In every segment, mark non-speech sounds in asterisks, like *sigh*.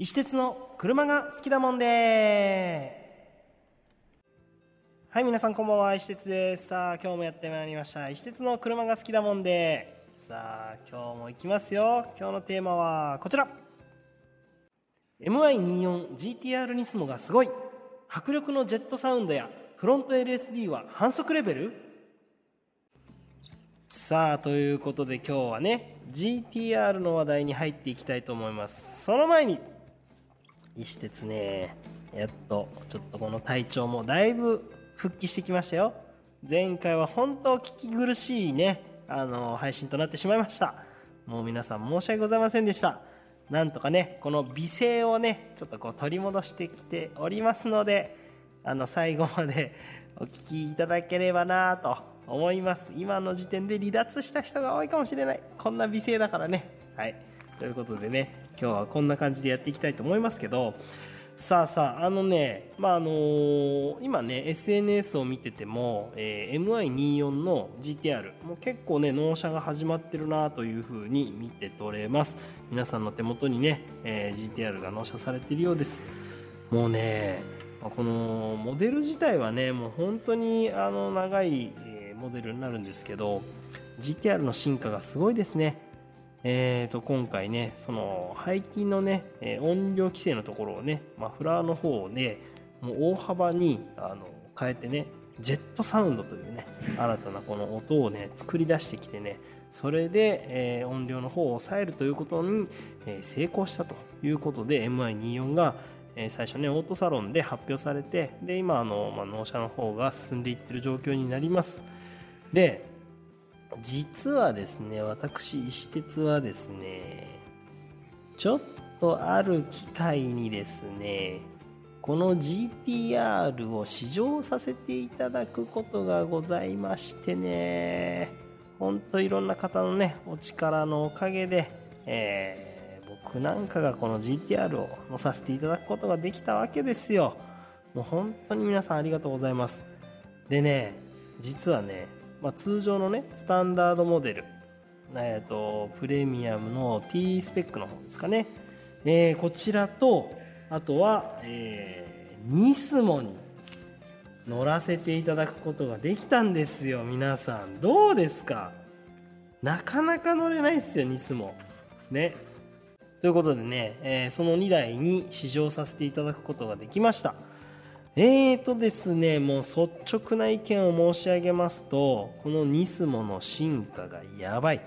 石鉄の車が好きだもんで。はい皆さんこんばんは石鉄です。さあ今日もやってまいりました。石鉄の車が好きだもんで。さあ今日も行きますよ。今日のテーマはこちら。MI24GTR ニスモがすごい。迫力のジェットサウンドやフロント LSD は反則レベル？さあということで今日はね GTR の話題に入っていきたいと思います。その前に石鉄ねやっとちょっとこの体調もだいぶ復帰してきましたよ。前回は本当聞き苦しいねあの配信となってしまいました。もう皆さん申し訳ございませんでした。なんとかねこの美声をねちょっとこう取り戻してきておりますのであの最後まで *laughs* お聞きいただければなと思います。今の時点で離脱した人が多いかもしれない。こんな美声だからね。はい。ということでね今日はこんな感じでやっていきたいと思いますけどさあさああのねまああのー、今ね SNS を見てても、えー、MI24 の GTR もう結構ね納車が始まってるなというふうに見て取れます。皆さんの手元にね、えー、GTR が納車されてるようです。もうねこのモデル自体はねもう本当にあの長いモデルになるんですけど GTR の進化がすごいですね。えー、と今回ねその排気のね、音量規制のところをねマフラーの方でもう大幅にあの変えてねジェットサウンドというね新たなこの音をね作り出してきてねそれで、えー、音量の方を抑えるということに、えー、成功したということで MI24 が、えー、最初ねオートサロンで発表されてで今あの、まあ、納車の方が進んでいってる状況になります。で実はですね私石鉄はですねちょっとある機会にですねこの GTR を試乗させていただくことがございましてねほんといろんな方のねお力のおかげで、えー、僕なんかがこの GTR を乗させていただくことができたわけですよ。もう本当に皆さんありがとうございます。でね実はねまあ、通常のねスタンダードモデル、えーと、プレミアムの T スペックの方ですかね、えー、こちらとあとは、えー、ニスモに乗らせていただくことができたんですよ。皆さんどうですか？なかなか乗れないですよニスモ。ね。ということでね、えー、その2台に試乗させていただくことができました。えーとですね、もう率直な意見を申し上げますと、このニスモの進化がやばい。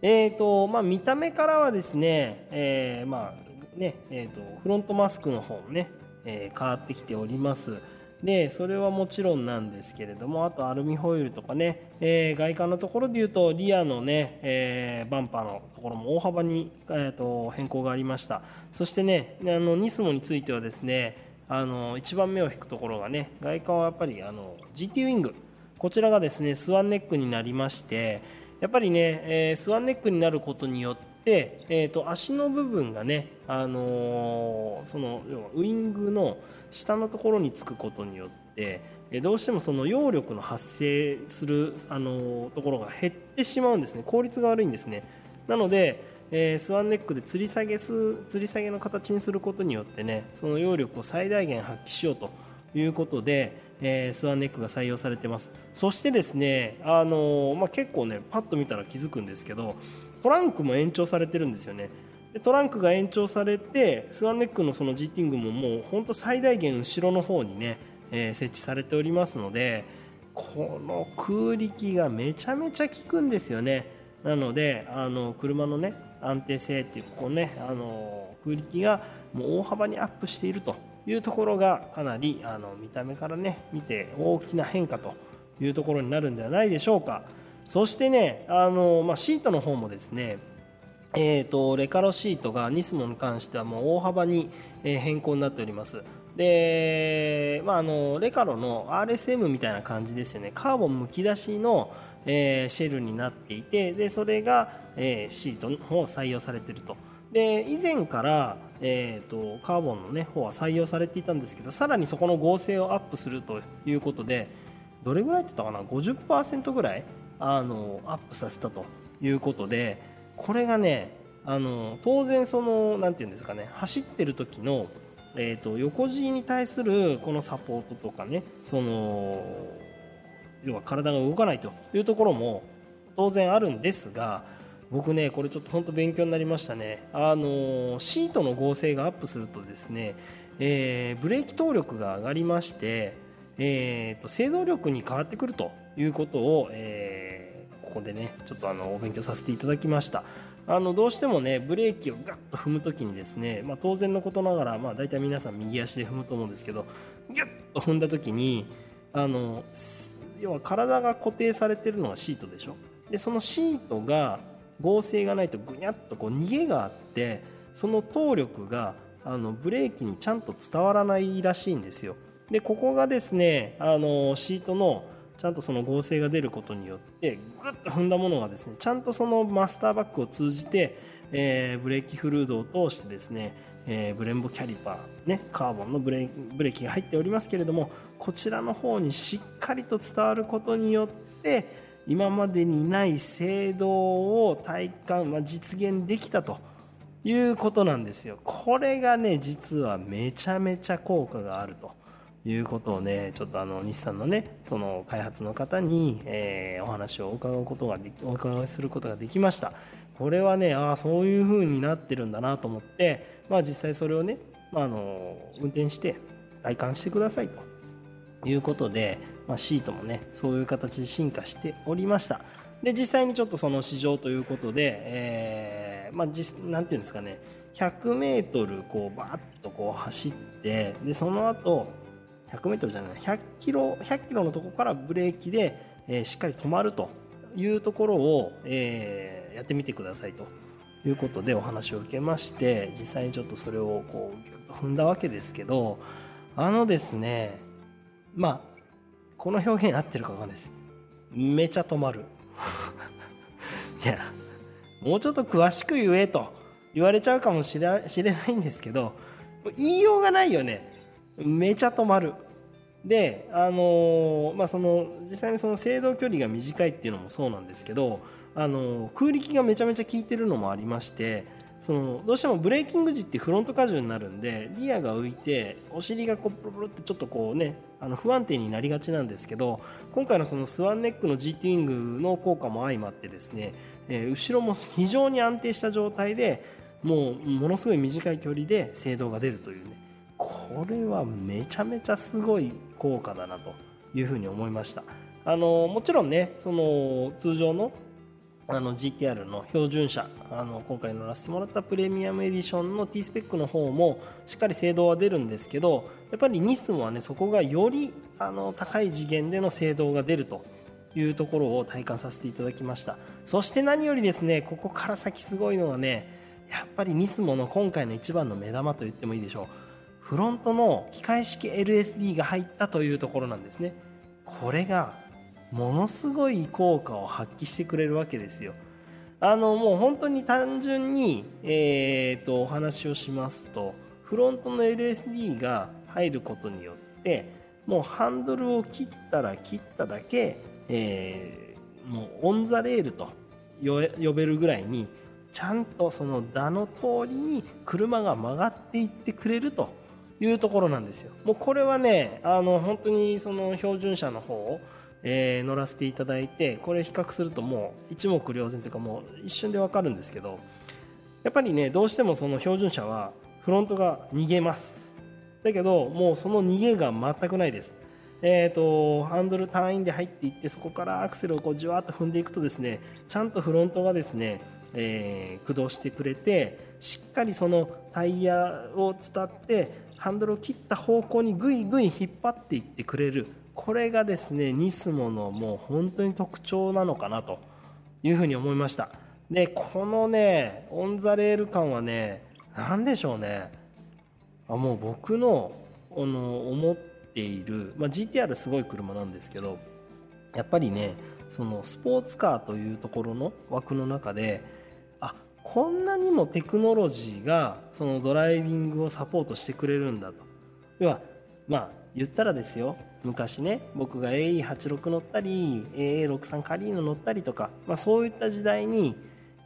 えーと、まあ見た目からはですね、えー、まあね、えーと、フロントマスクの方もね、えー、変わってきております。で、それはもちろんなんですけれども、あとアルミホイルとかね、えー、外観のところで言うと、リアのね、えー、バンパーのところも大幅に、えーと変更がありました。そしてね、あのニスモについてはですね、あの一番目を引くところがね外観はやっぱりあの GT ウィングこちらがですねスワンネックになりましてやっぱりね、えー、スワンネックになることによって、えーと、足の部分がね、あのー、そのウイングの下のところにつくことによってえどうしてもその揚力の発生する、あのところが減ってしまうんですね。効率が悪いんですね。なのでえー、スワンネックで吊り下げす吊り下げの形にすることによってねその揚力を最大限発揮しようということで、えー、スワンネックが採用されてます。そしてですね、あのー、まあ、結構ねパッと見たら気づくんですけどトランクも延長されてるんですよね。でトランクが延長されてスワンネックのそのセッティングももうほんと最大限後ろの方にね、え設置されておりますのでこの空力がめちゃめちゃ効くんですよね。なのであの車のね安定性っていうここねあの空力がもう大幅にアップしているというところがかなりあの見た目からね見て大きな変化というところになるんではないでしょうか。そしてねあの、まあ、シートの方もですねえーと、レカロシートがニスモに関してはもう大幅に変更になっております。で、まあ、あのレカロの RSM みたいな感じですよね。カーボンむき出しの、えー、シェルになっていてでそれが、えー、シートの方採用されてると。で以前から、えーと、カーボンの、ね、方は採用されていたんですけどさらにそこの合成をアップするということでどれぐらいって言ったかな？50%ぐらいあのアップさせたということでこれがねあの当然その何て言うんですかね走ってる時の、えーと、横 G に対するこのサポートとかねその要は体が動かないというところも当然あるんですが僕ねこれちょっと本当勉強になりましたね。あのシートの合成がアップするとですね、えー、ブレーキ動力が上がりまして、えーと、制動力に変わってくるということを、えー、ここでねちょっとあのお勉強させていただきました。あのどうしてもねブレーキをガッと踏む時にですね、まあ、当然のことながら、まあ、大体皆さん右足で踏むと思うんですけどギュッと踏んだ時にあの要は体が固定されてるのはシートでしょ？でそのシートが合成がないとぐにゃっとこう逃げがあってその動力があのブレーキにちゃんと伝わらないらしいんですよ。でここがですねあのシートのちゃんとその合成が出ることによってグッと踏んだものがですねちゃんとそのマスターバックを通じて、えー、ブレーキフルードを通してですね、えー、ブレンボキャリパー、ね、カーボンのブレブレーキが入っておりますけれどもこちらの方にしっかりと伝わることによって今までにない制度を体感、まあ、実現できたということなんですよ。これがね実はめちゃめちゃ効果があるということをねちょっとあの日産のねその開発の方に、えー、お話を伺うことがでお伺いすることができました。これはねああそういう風になってるんだなと思って、まあ、実際それをね、まあ、あの運転して体感してくださいと。いうことで、まあ、シートもねそういう形で進化しておりました。で実際にちょっとその市場ということで、えー、まあ実なていうんですかね 100m こうバーッとこう走ってでその後 100m じゃない100キロ100キロのとこからブレーキで、えー、しっかり止まるというところを、えー、やってみてくださいということでお話を受けまして実際にちょっとそれをこうギュッと踏んだわけですけどあのですねまあこの表現合ってるかわかんないです。めちゃ止まる。*laughs* いやもうちょっと詳しく言えと言われちゃうかもしれないんですけど言いようがないよね。めちゃ止まる。であのまあその実際にその制動距離が短いっていうのもそうなんですけどあの空力がめちゃめちゃ効いてるのもありましてそのどうしてもブレーキング時ってフロント荷重になるんでリアが浮いてお尻がこうプロプロってちょっとこうねあの不安定になりがちなんですけど今回のそのスワンネックの GT ウィングの効果も相まってですね、えー、後ろも非常に安定した状態でもうものすごい短い距離で制動が出るというねこれはめちゃめちゃすごい効果だなというふうに思いました。あのもちろんねその通常のあの GTR の標準車あの今回乗らせてもらったプレミアムエディションの T スペックの方もしっかり精度は出るんですけどやっぱりニスモはねそこがよりあの高い次元での精度が出るというところを体感させていただきました。そして何よりですねここから先すごいのはねやっぱりニスモの今回の一番の目玉と言ってもいいでしょう。フロントの機械式 LSD が入ったというところなんですね。これがものすごい効果を発揮してくれるわけですよ。あのもう本当に単純に、えーと、お話をしますとフロントの LSD が入ることによってもうハンドルを切ったら切っただけ、えー、もうオン・ザ・レールと呼べるぐらいにちゃんとその打の通りに車が曲がっていってくれるというところなんですよ。もうこれはねあの本当にその標準車の方えー、乗らせていただいてこれ比較するともう一目瞭然というかもう一瞬で分かるんですけどやっぱりねどうしてもその標準車はフロントが逃げます。だけどもうその逃げが全くないです。えーと、ハンドル単位で入っていってそこからアクセルをこうじわっと踏んでいくとですねちゃんとフロントがですね、えー、駆動してくれてしっかりそのタイヤを伝ってハンドルを切った方向にぐいぐい引っ張っていってくれる。これがですねニスモのもう本当に特徴なのかなというふうに思いました。でこのねオン・ザ・レール感はね何でしょうね。あもう僕のあの思っている、まあ、GTR すごい車なんですけどやっぱりねそのスポーツカーというところの枠の中であこんなにもテクノロジーがそのドライビングをサポートしてくれるんだと。要はまあ言ったらですよ昔ね僕が AE86 乗ったり AA63 カリーノ乗ったりとか、まあ、そういった時代に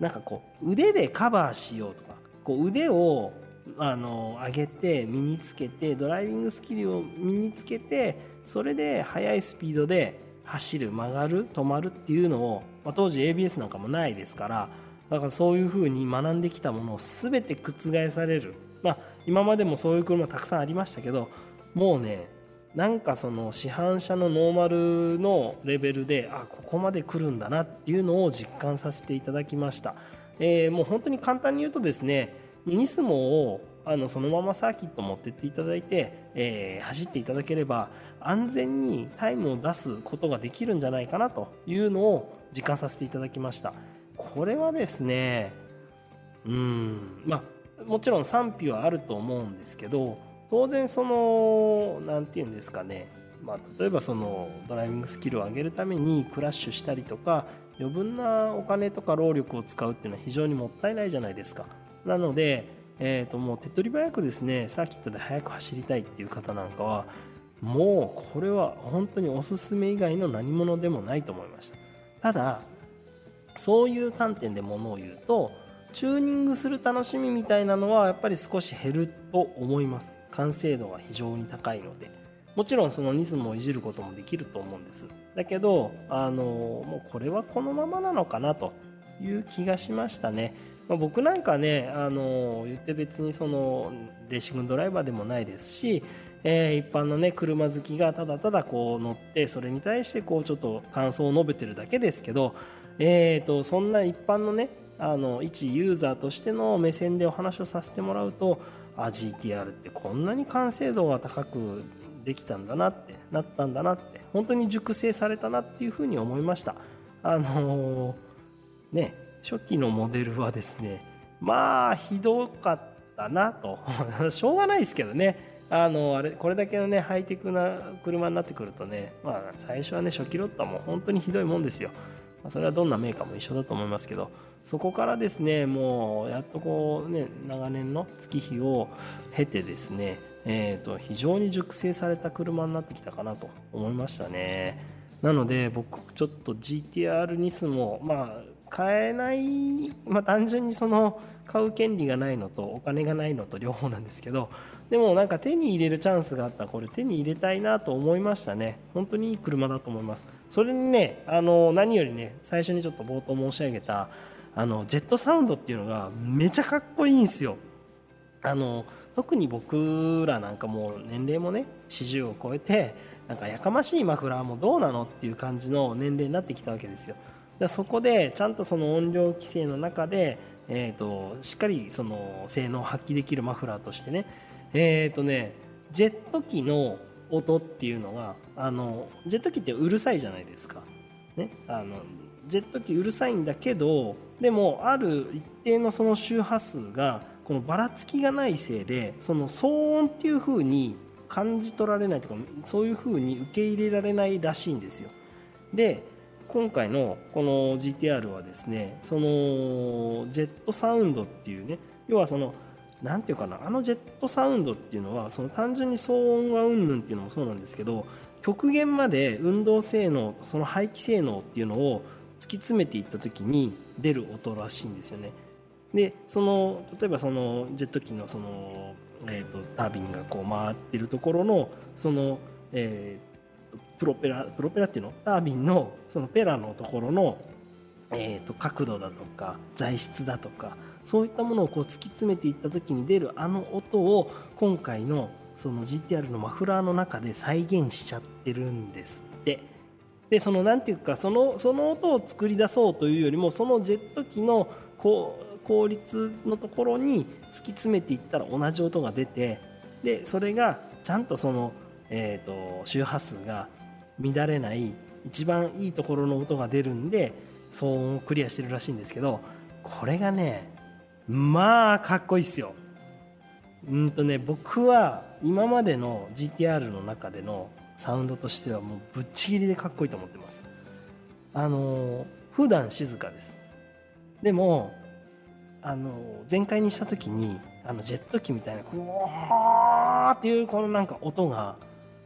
なんかこう腕でカバーしようとかこう腕をあの上げて身につけてドライビングスキルを身につけてそれで速いスピードで走る曲がる止まるっていうのを、まあ、当時 ABS なんかもないですからだからそういうふうに学んできたものを全て覆される。まあ今までもそういう車たくさんありましたけどもうねなんかその市販車のノーマルのレベルであここまで来るんだなっていうのを実感させていただきました、えー、もう本当に簡単に言うとですねニスモをあのそのままサーキット持ってっていただいて、えー、走っていただければ安全にタイムを出すことができるんじゃないかなというのを実感させていただきました。これはですねうんまあもちろん賛否はあると思うんですけど当然その何て言うんですかね、まあ、例えばそのドライビングスキルを上げるためにクラッシュしたりとか余分なお金とか労力を使うっていうのは非常にもったいないじゃないですか。なので、えー、ともう手っ取り早くですねサーキットで速く走りたいっていう方なんかはもうこれは本当におすすめ以外の何者でもないと思いました。ただそういう観点でものを言うとチューニングする楽しみみたいなのはやっぱり少し減ると思います。完成度が非常に高いのでもちろんそのニスモをいじることもできると思うんです。だけどあのもうこれはこのままなのかなという気がしましたね、まあ、僕なんかねあの言って別にそのレーシングドライバーでもないですしえー、一般のね車好きがただただこう乗ってそれに対してこうちょっと感想を述べてるだけですけど、えーとそんな一般のねあの一ユーザーとしての目線でお話をさせてもらうとあ GTR ってこんなに完成度が高くできたんだなってなったんだなって本当に熟成されたなっていうふうに思いました。あのー、ね初期のモデルはですねまあひどかったなと。*laughs* しょうがないですけどね。あのあれこれだけのねハイテクな車になってくるとねまあ最初はね初期ロットはもう本当にひどいもんですよ。まそれはどんなメーカーも一緒だと思いますけどそこからですねもうやっとこうね長年の月日を経てですねえーと、非常に熟成された車になってきたかなと思いましたね。なので僕ちょっと GTR ニスもまあ買えない、まあ、単純にその買う権利がないのとお金がないのと両方なんですけどでもなんか手に入れるチャンスがあった。らこれ手に入れたいなと思いましたね。本当にいい車だと思います。それにねあの何よりね最初にちょっと冒頭申し上げたあのジェットサウンドっていうのがめちゃかっこいいんですよ。あの特に僕らなんかもう年齢もね40を超えてなんかやかましいマフラーもどうなのっていう感じの年齢になってきたわけですよ。でそこでちゃんとその音量規制の中で、えーと、しっかりその性能を発揮できるマフラーとしてねえっ、ー、とねジェット機の音っていうのがあのジェット機ってうるさいじゃないですか、ね、あのジェット機うるさいんだけどでもある一定のその周波数がこのばらつきがないせいでその騒音っていう風に感じ取られないとかそういう風に受け入れられないらしいんですよ。で今回のこの GTR はですねそのジェットサウンドっていうね要はその何て言うかなあのジェットサウンドっていうのはその単純に騒音がうんぬんっていうのもそうなんですけど極限まで運動性能その排気性能っていうのを突き詰めていった時に出る音らしいんですよね。でその例えばそのジェット機のその、えーと、タービンがこう回ってるところのその、えーと、プロペラプロペラっていうの？タービンのそのペラのところの、えーと、と角度だとか材質だとかそういったものをこう突き詰めていった時に出るあの音を今回のその GTR のマフラーの中で再現しちゃってるんですって。でその何て言うかそのその音を作り出そうというよりもそのジェット機のこう効率のところに突き詰めていったら同じ音が出てでそれがちゃんとその、えーと、周波数が乱れない一番いいところの音が出るんで騒音をクリアしてるらしいんですけどこれがねまあかっこいいっすよ。うんとね僕は今までの GTR の中でのサウンドとしてはもうぶっちぎりでかっこいいと思ってます。あの普段静かです。でもあの全開にした時にあのジェット機みたいなこわーっていうこのなんか音が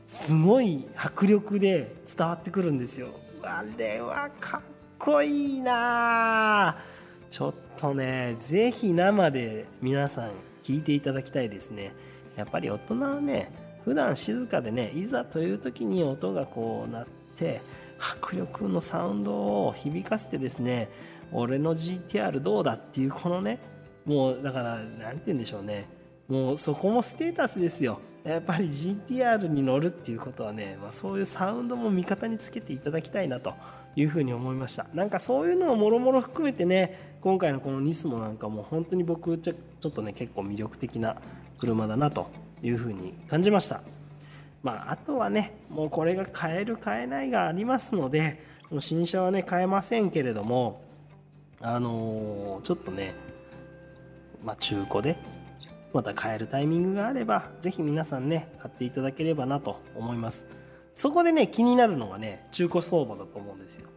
すごい迫力で伝わってくるんですよあれはかっこいいなあちょっとね是非生で皆さん聞いていただきたいですね。やっぱり大人はね普段静かでねいざという時に音がこう鳴って迫力のサウンドを響かせてですね俺の GTR どうだっていうこのねもうだから何て言うんでしょうね。もうそこもステータスですよ。やっぱり GTR に乗るっていうことはね、まあ、そういうサウンドも味方につけていただきたいなというふうに思いました。なんかそういうのをもろもろ含めてね今回のこのニスモなんかも本当に僕ちょっとね結構魅力的な車だなというふうに感じました。まあ、あとはねもうこれが買える買えないがありますのでもう新車はね買えませんけれどもあのー、ちょっとね、まあ、中古でまた買えるタイミングがあれば是非皆さんね買っていただければなと思います。そこでね気になるのがね中古相場だと思うんですよ。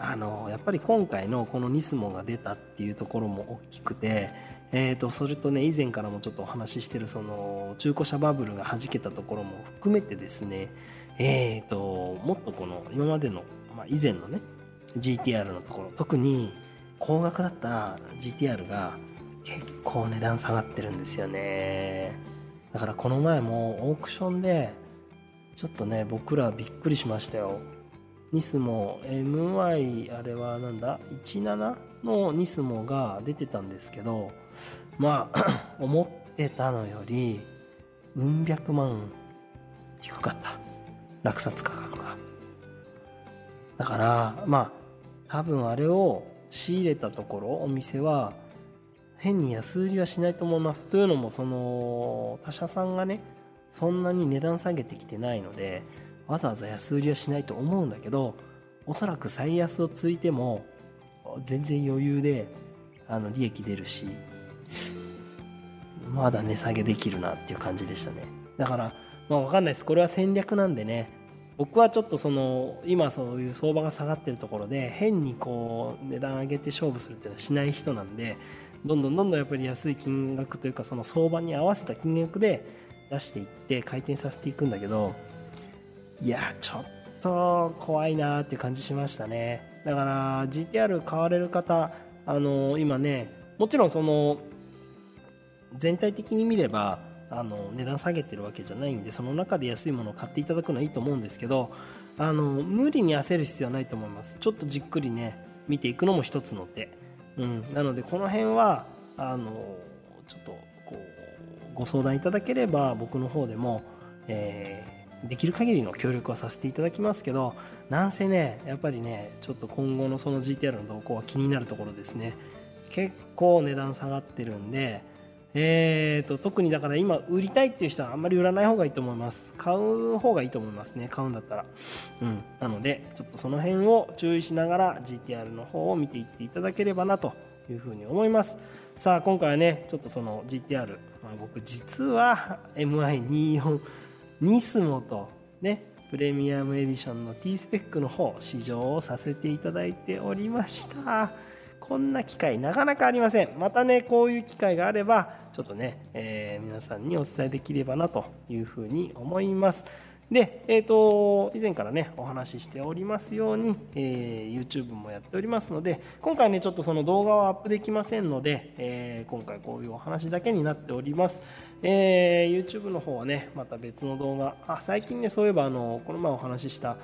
あの、やっぱり今回のこのニスモが出たっていうところも大きくてえーと、それとね以前からもちょっとお話ししてるその中古車バブルがはじけたところも含めてですねえーともっとこの今までの、まあ、以前のね GTR のところ特に高額だった GTR が結構値段下がってるんですよね。だからこの前もオークションでちょっとね僕らびっくりしましたよ。ニスモ MY あれはなんだ？17のニスモが出てたんですけどまあ *coughs* 思ってたのよりうん百万低かった。落札価格が。だからまあ多分あれを仕入れたところお店は変に安売りはしないと思います。というのもその他社さんがねそんなに値段下げてきてないのでわざわざ安売りはしないと思うんだけどおそらく最安をついても全然余裕であの利益出るしまだ値下げできるなっていう感じでしたね。だからまあ分かんないです。これは戦略なんでね。僕はちょっとその今そういう相場が下がってるところで変にこう値段上げて勝負するっていうのはしない人なんでどんどんどんどんやっぱり安い金額というかその相場に合わせた金額で出していって回転させていくんだけどいやちょっと怖いなって感じしましたね。だから GTR 買われる方あの今ねもちろんその全体的に見ればあの値段下げてるわけじゃないんでその中で安いものを買っていただくのはいいと思うんですけどあの無理に焦る必要はないと思います。ちょっとじっくりね見ていくのも一つの手、うん、なのでこの辺はあのちょっとこうご相談いただければ僕の方でも、えー、できる限りの協力はさせていただきますけどなんせねやっぱりねちょっと今後のその GTR の動向は気になるところですね。結構値段下がってるんでえーと、特にだから今売りたいっていう人はあんまり売らない方がいいと思います。買う方がいいと思いますね。買うんだったら。うん。なのでちょっとその辺を注意しながら GTR の方を見ていっていただければなというふうに思います。さあ今回はねちょっとその GTR、まあ、僕実は MI24 ニスモとねプレミアムエディションの T スペックの方試乗をさせていただいておりました。こんな機会なかなかありません。またねこういう機会があればちょっとね、えー、皆さんにお伝えできればなというふうに思います。で、えーと、以前からねお話ししておりますように、えー、YouTube もやっておりますので今回ねちょっとその動画はアップできませんので、えー、今回こういうお話だけになっております、えー、YouTube の方はねまた別の動画。あ最近ねそういえばあのこの前お話しした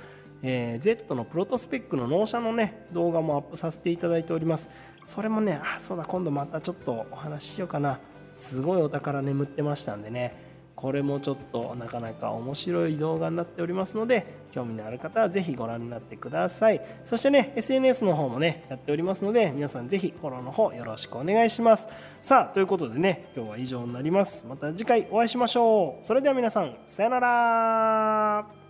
えー、Z のプロトスペックの納車のね動画もアップさせていただいております。それもねあそうだ今度またちょっとお話ししようかな。すごいお宝眠ってましたんでね。これもちょっとなかなか面白い動画になっておりますので興味のある方はぜひご覧になってください。そしてね SNS の方もねやっておりますので皆さんぜひフォローの方よろしくお願いします。さあということでね今日は以上になります。また次回お会いしましょう。それでは皆さんさよなら。